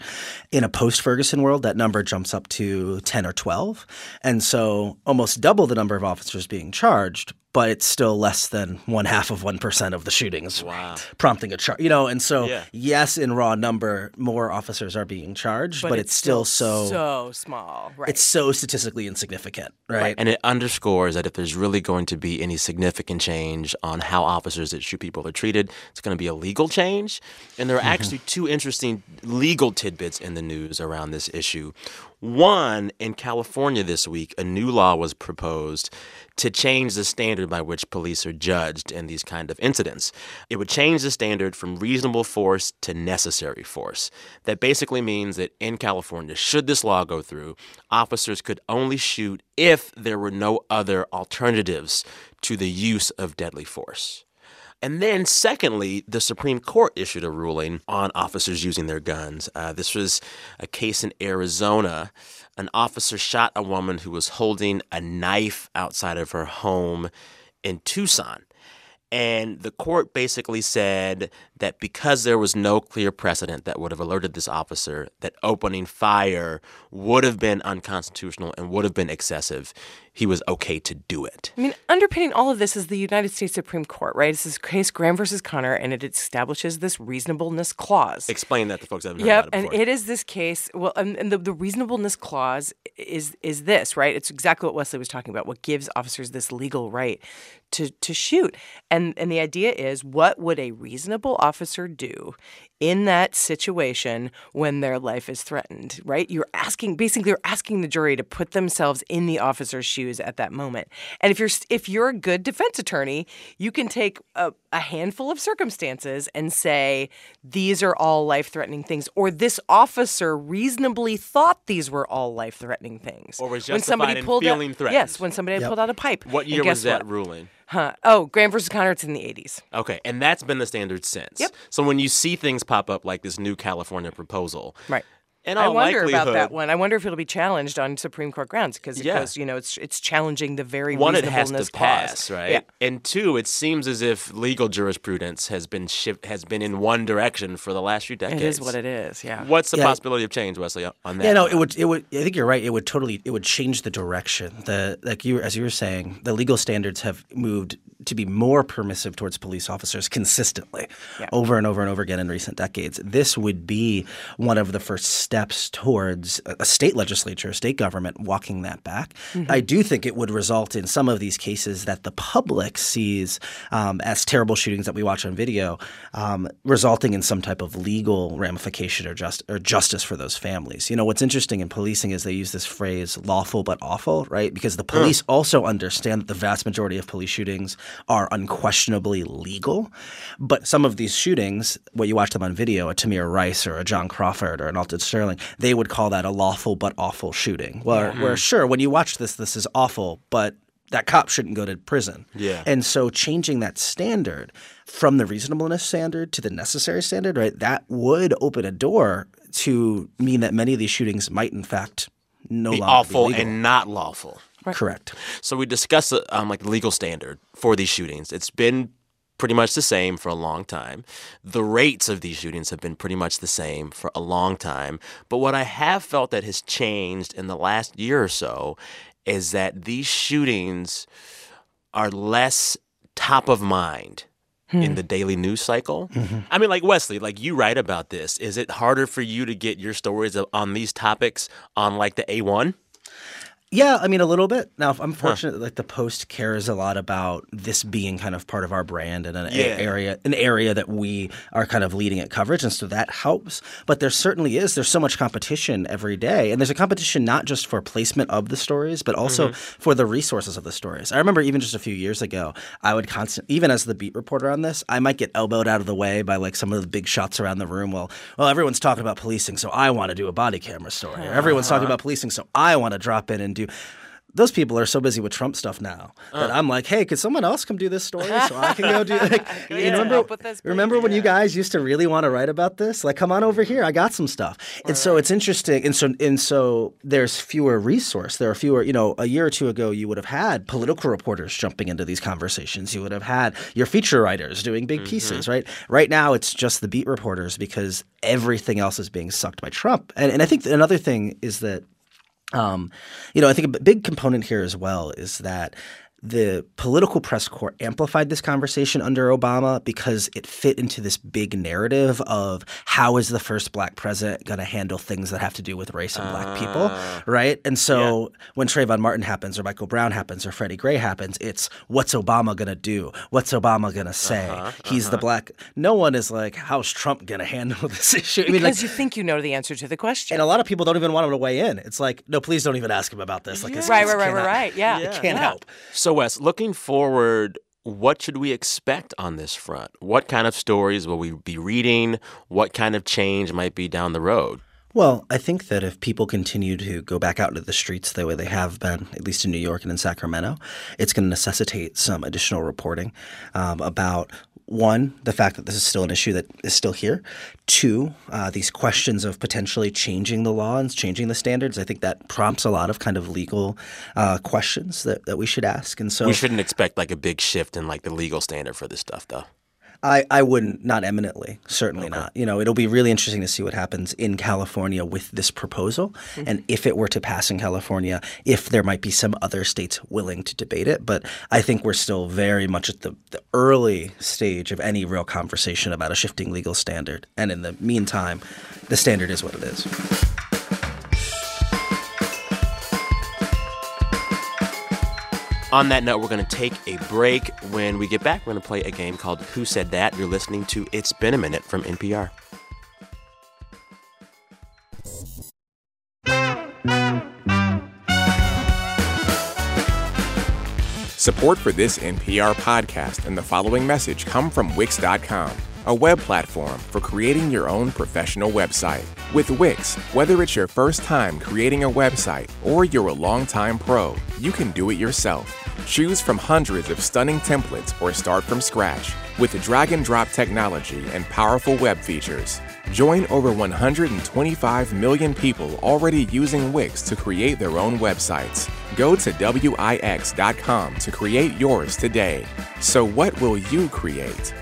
Speaker 4: In a post-Ferguson world, that number jumps up to ten or twelve, and so almost double the number of officers being charged, but it's still less than one half of one percent of the shootings
Speaker 2: Wow.
Speaker 4: prompting a charge. You know, and so
Speaker 2: Yeah.
Speaker 4: yes, in raw number, more officers are being charged, but, it's, still, so
Speaker 3: so small, right?
Speaker 4: it's so statistically insignificant, right?
Speaker 2: And it underscores that if there's really going to be any significant change on how officers that shoot people are treated, it's going to be a legal change. And there are mm-hmm. actually two interesting legal tidbits in the news around this issue. One, in California this week, a new law was proposed to change the standard by which police are judged in these kind of incidents. It would change the standard from reasonable force to necessary force. That basically means that in California, should this law go through, officers could only shoot if there were no other alternatives to the use of deadly force. And then, secondly, the Supreme Court issued a ruling on officers using their guns. Uh, this was a case in Arizona. An officer shot a woman who was holding a knife outside of her home in Tucson. And the court basically said that because there was no clear precedent that would have alerted this officer that opening fire would have been unconstitutional and would have been excessive, he was okay to do it.
Speaker 3: I mean, underpinning all of this is the United States Supreme Court, right? This is case Graham versus Connor, and it establishes this reasonableness clause.
Speaker 2: Explain that to folks that haven't heard about it
Speaker 3: and it is this case. Well, and, and the, the reasonableness clause is is this right? It's exactly what Wesley was talking about. What gives officers this legal right to to shoot, and and the idea is, what would a reasonable officer do in that situation when their life is threatened? Right? You're asking basically, you're asking the jury to put themselves in the officer's shoes at that moment. And if you're if you're a good defense attorney, you can take a, a handful of circumstances and say these are all life-threatening things, or this officer reasonably thought these were all life-threatening things.
Speaker 2: Or was
Speaker 3: when somebody
Speaker 2: in
Speaker 3: pulled
Speaker 2: feeling
Speaker 3: out,
Speaker 2: threatened.
Speaker 3: Yes, when somebody had pulled out a pipe.
Speaker 2: What
Speaker 3: And
Speaker 2: year
Speaker 3: guess
Speaker 2: was that
Speaker 3: what?
Speaker 2: ruling?
Speaker 3: Huh. Oh, Graham versus Connor. It's in the 80s.
Speaker 2: Okay, and that's been the standard since.
Speaker 3: Yep.
Speaker 2: So when you see things pop up like this new California proposal,
Speaker 3: Right.
Speaker 2: In
Speaker 3: I wonder about that one. I wonder if it'll be challenged on Supreme Court grounds because
Speaker 2: Yeah.
Speaker 3: goes, you know, it's it's challenging the very
Speaker 2: one it has
Speaker 3: reasonableness
Speaker 2: to pass
Speaker 3: clause.
Speaker 2: right
Speaker 3: Yeah.
Speaker 2: and two it seems as if legal jurisprudence has been shift has been in one direction for the last few decades
Speaker 3: It is what it is. Yeah.
Speaker 2: what's the
Speaker 4: Yeah.
Speaker 2: possibility of change wesley on that
Speaker 4: Yeah, no, it would. It would. I think you're right. It would totally. It would change the direction. The like you, as you were saying, the legal standards have moved to be more permissive towards police officers consistently, over and over and over again in recent decades. This would be one of the first steps towards a state legislature, a state government walking that back.
Speaker 11: Mhm.
Speaker 4: I do think it would result in some of these cases that the public sees um, as terrible shootings that we watch on video, um, resulting in some type of legal ramification or just or justice for those families. You know, what's interesting in policing is they use this phrase "lawful but awful," right? Because the police also understand that the vast majority of police shootings are unquestionably legal, but some of these shootings, when you watch them on video, a Tamir Rice or a John Crawford or an Alton Sterling, they would call that a lawful but awful shooting. Where,
Speaker 2: Yeah.
Speaker 4: where sure, when you watch this, this is awful, but that cop shouldn't go to prison.
Speaker 2: Yeah.
Speaker 4: And so changing that standard from the reasonableness standard to the necessary standard, right, that would open a door to mean that many of these shootings might in fact no
Speaker 2: be
Speaker 4: longer
Speaker 2: awful
Speaker 4: be legal.
Speaker 2: and not lawful
Speaker 4: Correct.
Speaker 2: so we discussed uh, um, like the legal standard for these shootings it's been pretty much the same for a long time the rates of these shootings have been pretty much the same for a long time but what i have felt that has changed in the last year or so is that these shootings are less top of mind in
Speaker 11: Hmm.
Speaker 2: the daily news cycle. I mean, like Wesley, like you write about this. Is it harder for you to get your stories on these topics on like the A1?
Speaker 4: Yeah, I mean a little bit. Now, I'm fortunate that like the Post cares a lot about this being kind of part of our brand and an a- area, an area that we are kind of leading at coverage, and so that helps. But there certainly is. There's so much competition every day, and there's a competition not just for placement of the stories, but also
Speaker 11: Mhm.
Speaker 4: for the resources of the stories. I remember even just a few years ago, I would constant, even as the beat reporter on this, I might get elbowed out of the way by like some of the big shots around the room. Well, well, everyone's talking about policing, so I want to do a body camera story. Or everyone's talking about policing, so I want to drop in and do. Those people are so busy with Trump stuff now that
Speaker 11: Uh.
Speaker 4: I'm like, hey, could someone else come do this story so I can go do? Like, you
Speaker 11: Yeah.
Speaker 4: remember, remember when you guys used to really want to write about this? Like, come on over here, I got some stuff. And so it's interesting, and so and so there's fewer resource. There are fewer. You know, a year or two ago, you would have had political reporters jumping into these conversations. You would have had your feature writers doing big pieces, right? Right now, it's just the beat reporters because everything else is being sucked by Trump. And and I think another thing is that um, you know, I think a big component here as well is that the political press corps amplified this conversation under Obama because it fit into this big narrative of how is the first black president going to handle things that have to do with race and black people,
Speaker 11: Ah.
Speaker 4: right? And so when Trayvon Martin happens or Michael Brown happens or Freddie Gray happens, it's what's Obama going to do? What's Obama going to say?
Speaker 3: Uh-huh,
Speaker 4: He's the
Speaker 3: uh-huh.
Speaker 4: black. No one is like, how's Trump going to handle this issue? I mean, like,
Speaker 3: because you think you know the answer to the question.
Speaker 4: and a lot of people don't even want him to weigh in. It's like, no, please don't even ask him about this. Like, this,
Speaker 3: Right,
Speaker 4: this
Speaker 3: right, right, right, right. Yeah.
Speaker 4: it can't
Speaker 3: Yeah.
Speaker 4: help.
Speaker 2: So, Wes, looking forward, what should we expect on this front? What kind of stories will we be reading? What kind of change might be down the road?
Speaker 4: Well, I think that if people continue to go back out into the streets the way they have been, at least in New York and in Sacramento, it's going to necessitate some additional reporting um, about one, the fact that this is still an issue that is still here. Two, uh, these questions of potentially changing the law and changing the standards. I think that prompts a lot of kind of legal uh, questions that, that we should ask. And so
Speaker 2: we shouldn't expect like a big shift in like the legal standard for this stuff, though.
Speaker 4: I, I wouldn't, not eminently, certainly not. You know, it'll be really interesting to see what happens in California with this proposal,
Speaker 2: Mhm.
Speaker 4: and if it were to pass in California, if there might be some other states willing to debate it. But I think we're still very much at the, the early stage of any real conversation about a shifting legal standard. And in the meantime, the standard is what it is.
Speaker 2: On that note, we're going to take a break. When we get back, we're going to play a game called Who Said That? You're listening to It's Been a Minute from NPR.
Speaker 6: Support for this NPR podcast and the following message come from Wix.com, a web platform for creating your own professional website. With Wix, whether it's your first time creating a website or you're a longtime pro, you can do it yourself. Choose from hundreds of stunning templates or start from scratch with drag and drop technology and powerful web features. Join over 125 million people already using Wix to create their own websites. Go to Wix.com to create yours today. So, what will you create?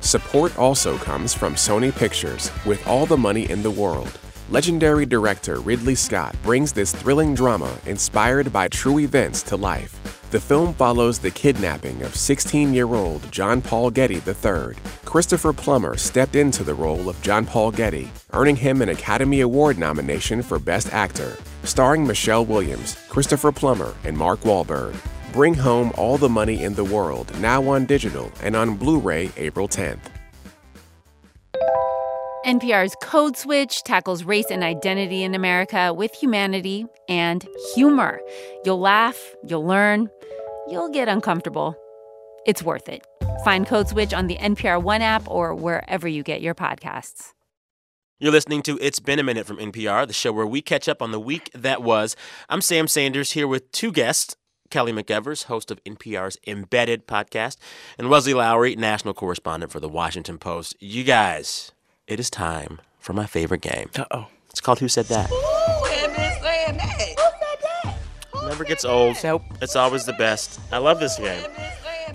Speaker 6: Support also comes from Sony Pictures with all the money in the world. Legendary director Ridley Scott brings this thrilling drama inspired by true events to life. The film follows the kidnapping of 16 year old John Paul Getty III. Christopher Plummer stepped into the role of John Paul Getty, earning him an Academy Award nomination for Best Actor. Starring Michelle Williams, Christopher Plummer, and Mark Wahlberg. Bring home all the money in the world now on digital and on Blu ray April 10th.
Speaker 11: NPR's Code Switch tackles race and identity in America with humanity and humor. You'll laugh, you'll learn, you'll get uncomfortable. It's worth it. Find Code Switch on the NPR One app or wherever you get your podcasts.
Speaker 2: You're listening to It's Been a Minute from NPR, the show where we catch up on the week that was. I'm Sam Sanders here with two guests Kelly McEvers, host of NPR's Embedded podcast, and Wesley Lowery, national correspondent for The Washington Post. You guys, it is time for my favorite game.
Speaker 3: Uh oh.
Speaker 2: It's called Who Said That? Never gets old.
Speaker 3: Nope.
Speaker 2: It's always the best. I love this game.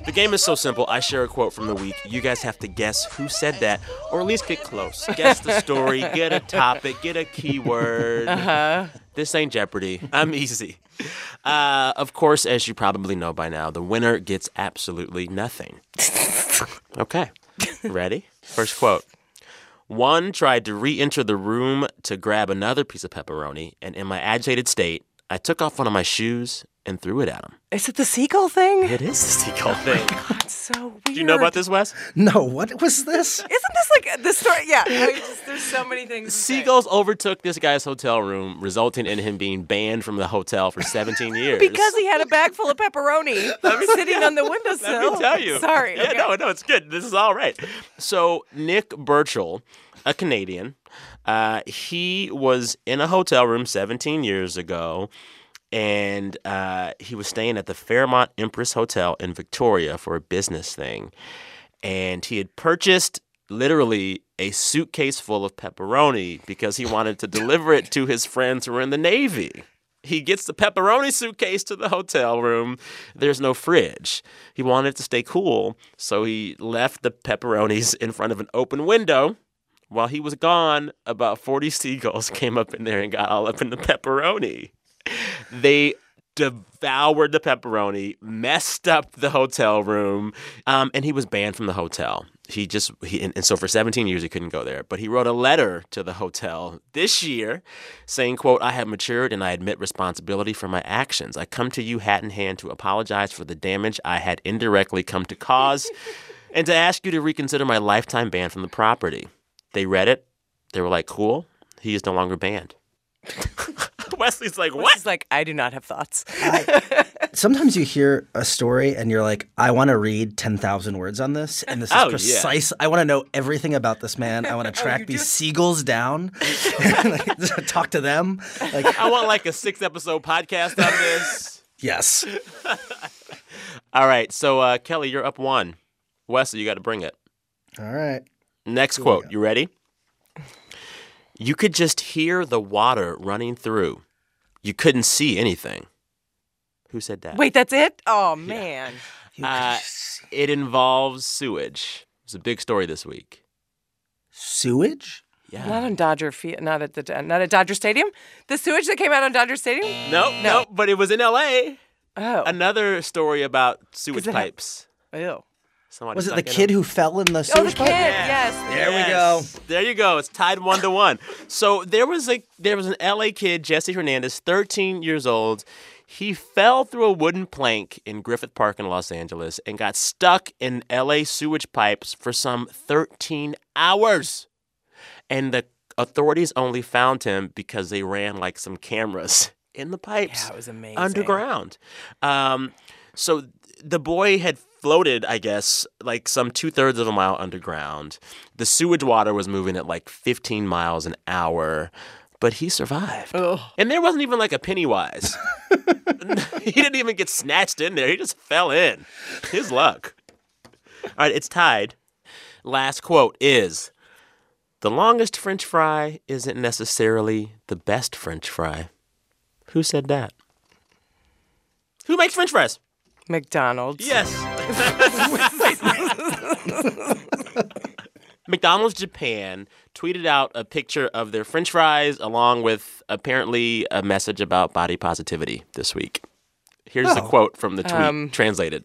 Speaker 2: The game is so simple. I share a quote from the week. You guys have to guess who said that, or at least get close. Guess the story, get a topic, get a keyword.
Speaker 3: Uh-huh.
Speaker 2: This ain't Jeopardy. I'm easy. Uh, of course, as you probably know by now, the winner gets absolutely nothing. Okay. Ready? First quote. One tried to re enter the room to grab another piece of pepperoni, and in my agitated state, I took off one of my shoes and threw it at him.
Speaker 3: Is it the seagull thing?
Speaker 2: It is the seagull thing.
Speaker 3: That's so weird.
Speaker 2: Do you know about this, Wes?
Speaker 4: No, what was this?
Speaker 3: Isn't this like the story? Yeah. I mean, just- there's so many things. to say.
Speaker 2: Seagulls overtook this guy's hotel room, resulting in him being banned from the hotel for 17 years.
Speaker 3: Because he had a bag full of pepperoni sitting on the windowsill.
Speaker 2: Let me tell you.
Speaker 3: Sorry.
Speaker 2: Yeah,
Speaker 3: okay.
Speaker 2: no, no, it's good. This is all right. So Nick Burchill, a Canadian, uh, he was in a hotel room 17 years ago, and uh, he was staying at the Fairmont Empress Hotel in Victoria for a business thing, and he had purchased literally a suitcase full of pepperoni because he wanted to deliver it to his friends who were in the Navy. He gets the pepperoni suitcase to the hotel room. There's no fridge. He wanted to stay cool, so he left the pepperonis in front of an open window. While he was gone, about 40 seagulls came up in there and got all up in the pepperoni. They devoured the pepperoni, messed up the hotel room, um, and he was banned from the hotel. He just he and, and so for 17 years he couldn't go there. But he wrote a letter to the hotel this year, saying, "quote I have matured and I admit responsibility for my actions. I come to you hat in hand to apologize for the damage I had indirectly come to cause, and to ask you to reconsider my lifetime ban from the property." They read it. They were like, "Cool. He is no longer banned." Wesley's like, "What?"
Speaker 3: He's like, I do not have thoughts.
Speaker 4: Sometimes you hear a story and you're like, I want to read 10,000 words on this. And this is
Speaker 2: Oh, yeah.
Speaker 4: precise. I want to know everything about this man. I want to track these seagulls down, like, talk to them. Like,
Speaker 2: I want like a six episode podcast on this.
Speaker 4: yes.
Speaker 2: All right. So, uh, Kelly, you're up one. Wesley, you got to bring it.
Speaker 4: All right.
Speaker 2: Next quote. You ready? You could just hear the water running through. You couldn't see anything. Who said that?
Speaker 3: Wait, that's it? Oh man.
Speaker 2: Uh, it involves sewage. It's a big story this week.
Speaker 4: Sewage?
Speaker 2: Yeah.
Speaker 3: Not on Dodger Field. Not at the not at Dodger Stadium. The sewage that came out on Dodger Stadium.
Speaker 2: No, no, but it was in L.A.
Speaker 3: Oh.
Speaker 2: Another story about sewage
Speaker 3: it ha-
Speaker 2: pipes.
Speaker 3: Ew.
Speaker 2: Somebody
Speaker 4: Was it the kid
Speaker 2: them.
Speaker 4: who fell in the
Speaker 3: Oh, the
Speaker 4: sewage
Speaker 3: kid.
Speaker 4: pipe?
Speaker 3: Yes.
Speaker 4: There we
Speaker 2: go. There you go. It's tied one to one. So there was a there was an LA kid, Jesse Hernandez, 13 years old. He fell through a wooden plank in Griffith Park in Los Angeles and got stuck in LA sewage pipes for some 13 hours. And the authorities only found him because they ran like some cameras in the pipes
Speaker 3: Yeah, it was amazing.
Speaker 2: underground. Um, so the boy had floated, I guess, like some two thirds of a mile underground. The sewage water was moving at like 15 miles an hour, but he survived. And there wasn't even like a Pennywise. he didn't even get snatched in there. He just fell in. His luck. All right, it's tied. Last quote is the longest French fry isn't necessarily the best French fry. Who said that? Who makes French fries?
Speaker 3: McDonald's.
Speaker 2: Yes. McDonald's Japan tweeted out a picture of their french fries along with apparently a message about body positivity this week. Here's the
Speaker 3: Oh.
Speaker 2: quote from the tweet
Speaker 3: Um,
Speaker 2: translated.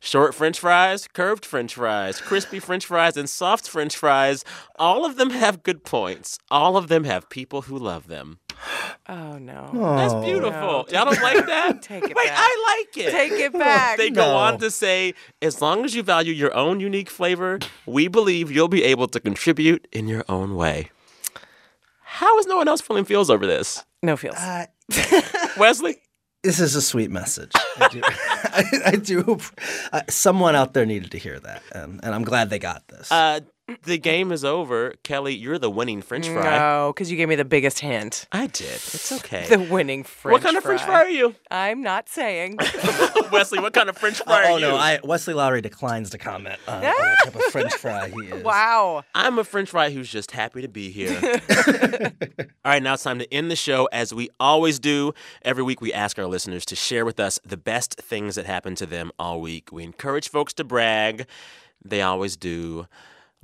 Speaker 2: Short french fries, curved french fries, crispy french fries, and soft french fries. All of them have good points. All of them have people who love them.
Speaker 3: Oh no.
Speaker 2: That's beautiful. Y'all don't like that?
Speaker 3: Take it back.
Speaker 2: Wait,
Speaker 3: back.
Speaker 2: I like it.
Speaker 3: Take it back.
Speaker 2: They go
Speaker 3: No.
Speaker 2: on to say, as long as you value your own unique flavor, we believe you'll be able to contribute in your own way. How is no one else feeling feels over this?
Speaker 3: No feels.
Speaker 2: Wesley?
Speaker 4: This is a sweet message. I do. I, I do uh, someone out there needed to hear that, and, and I'm glad they got this.
Speaker 2: Uh, the game is over. Kelly, you're the winning French fry.
Speaker 3: No, because you gave me the biggest hint.
Speaker 2: I did. It's okay.
Speaker 3: The winning French fry.
Speaker 2: What kind of French fry are you?
Speaker 3: I'm not saying.
Speaker 2: Wesley, what kind of French fry
Speaker 4: oh
Speaker 2: are you?
Speaker 4: Oh no, I, Wesley Lowery declines to comment on what type of French fry he is.
Speaker 3: Wow.
Speaker 2: I'm a French fry who's just happy to be here. All right, now it's time to end the show as we always do. Every week, we ask our listeners to share with us the best things that happened to them all week. We encourage folks to brag, they always do.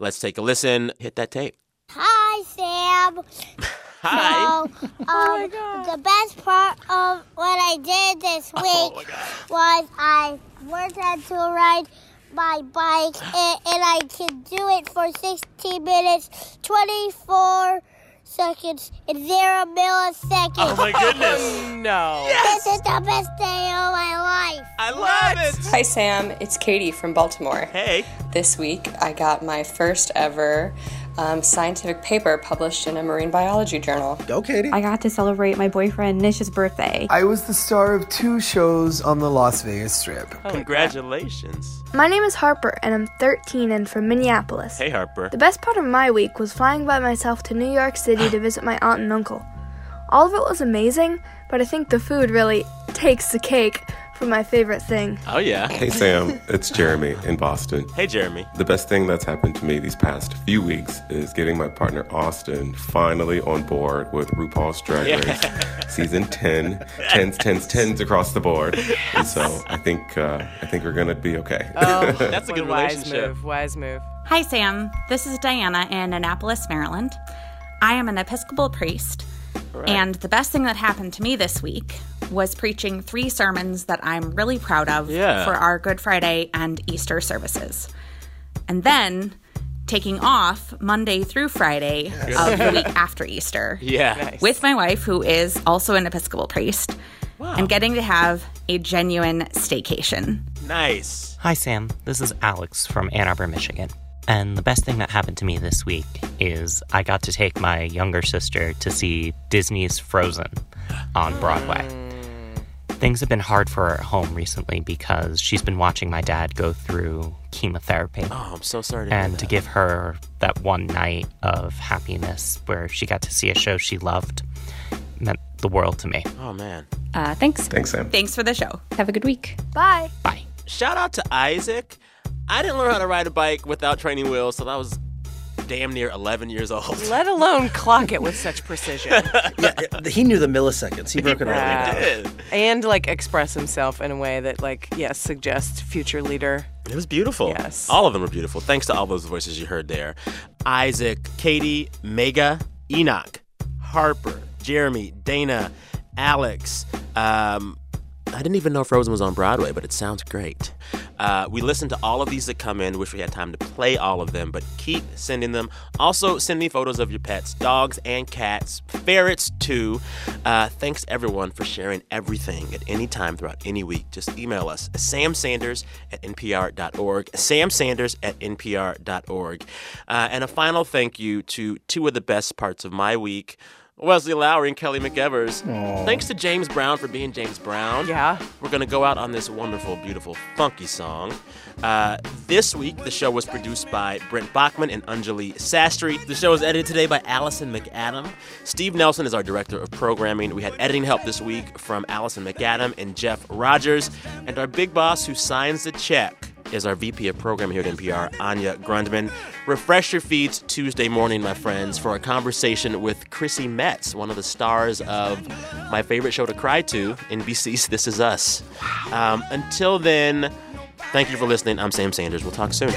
Speaker 2: Let's take a listen. Hit that tape.
Speaker 12: Hi, Sam.
Speaker 2: Hi.
Speaker 12: So, um, the best part of what I did this week was I learned how to ride my bike, and, and I can do it for 16 minutes, 24 seconds, and zero milliseconds.
Speaker 2: Oh, my goodness.
Speaker 3: Oh, no. Yes!
Speaker 12: This is the best day of my life.
Speaker 2: I love it.
Speaker 13: Hi, Sam. It's Katie from Baltimore.
Speaker 2: Hey.
Speaker 13: This week, I got my first ever um, scientific paper published in a marine biology journal.
Speaker 4: Go, Katie.
Speaker 14: I got to celebrate my boyfriend Nish's birthday.
Speaker 15: I was the star of two shows on the Las Vegas Strip.
Speaker 2: Congratulations.
Speaker 16: My name is Harper, and I'm 13 and from Minneapolis.
Speaker 2: Hey, Harper.
Speaker 16: The best part of my week was flying by myself to New York City to visit my aunt and uncle. All of it was amazing, but I think the food really takes the cake for my favorite thing.
Speaker 2: Oh, yeah.
Speaker 17: Hey Sam, it's Jeremy in Boston.
Speaker 2: Hey, Jeremy.
Speaker 17: The best thing that's happened to me these past few weeks is getting my partner Austin finally on board with RuPaul's Drag
Speaker 2: Yeah.
Speaker 17: Race season 10, tens, tens, tens across the board. And so I think uh, I think we're gonna be okay.
Speaker 3: Oh,
Speaker 2: That's a good
Speaker 3: wise move. Wise move.
Speaker 18: Hi, Sam. This is Diana in Annapolis, Maryland. I am an Episcopal priest,
Speaker 2: Right.
Speaker 18: and the best thing that happened to me this week was preaching three sermons that I'm really proud of
Speaker 2: Yeah.
Speaker 18: for our Good Friday and Easter services. And then taking off Monday through Friday of the week after Easter.
Speaker 2: Yeah. Nice.
Speaker 18: With my wife, who is also an Episcopal priest, and getting to have a genuine staycation.
Speaker 2: Nice.
Speaker 19: Hi, Sam. This is Alex from Ann Arbor, Michigan. And the best thing that happened to me this week is I got to take my younger sister to see Disney's Frozen on Broadway. Things have been hard for her at home recently because she's been watching my dad go through chemotherapy.
Speaker 2: Oh, I'm so sorry to hear
Speaker 19: And
Speaker 2: that.
Speaker 19: to give her that one night of happiness where she got to see a show she loved meant the world to me.
Speaker 2: Oh, man.
Speaker 18: Uh, thanks.
Speaker 17: Thanks, Sam.
Speaker 18: Thanks for the show.
Speaker 14: Have a good week.
Speaker 16: Bye. Bye.
Speaker 2: Shout out to Isaac. I didn't learn how to ride a bike without training wheels so that was damn near 11 years old.
Speaker 3: Let alone clock it with such precision.
Speaker 4: yeah, he knew the milliseconds. He broke it all
Speaker 3: Yeah.
Speaker 4: down.
Speaker 3: And like express himself in a way that like yes suggests future leader.
Speaker 2: It was beautiful.
Speaker 3: Yes.
Speaker 2: All of them were beautiful. Thanks to all those voices you heard there. Isaac, Katie, Mega, Enoch, Harper, Jeremy, Dana, Alex. Um, I didn't even know Frozen was on Broadway, but it sounds great. Uh, we listened to all of these that come in. Wish we had time to play all of them, but keep sending them. Also, send me photos of your pets, dogs and cats, ferrets too. Uh, thanks everyone for sharing everything at any time throughout any week. Just email us samsanders at npr.org. Samsanders at npr.org. Uh, and a final thank you to two of the best parts of my week. Wesley Lowery and Kelly McEvers. Thanks to James Brown for being James Brown.
Speaker 3: Yeah.
Speaker 2: We're going to go out on this wonderful, beautiful, funky song. Uh, this week, the show was produced by Brent Baughman and Anjali Sastry. The show was edited today by Alison MacAdam. Steve Nelson is our director of programming. We had editing help this week from Alison MacAdam and Jeff Rogers. And our big boss who signs the check is our VP of Program here at NPR, Anya Grundmann. Refresh your feeds Tuesday morning, my friends, for a conversation with Chrissy Metz, one of the stars of my favorite show to cry to, NBC's This Is Us. Um, until then, thank you for listening. I'm Sam Sanders. We'll talk soon.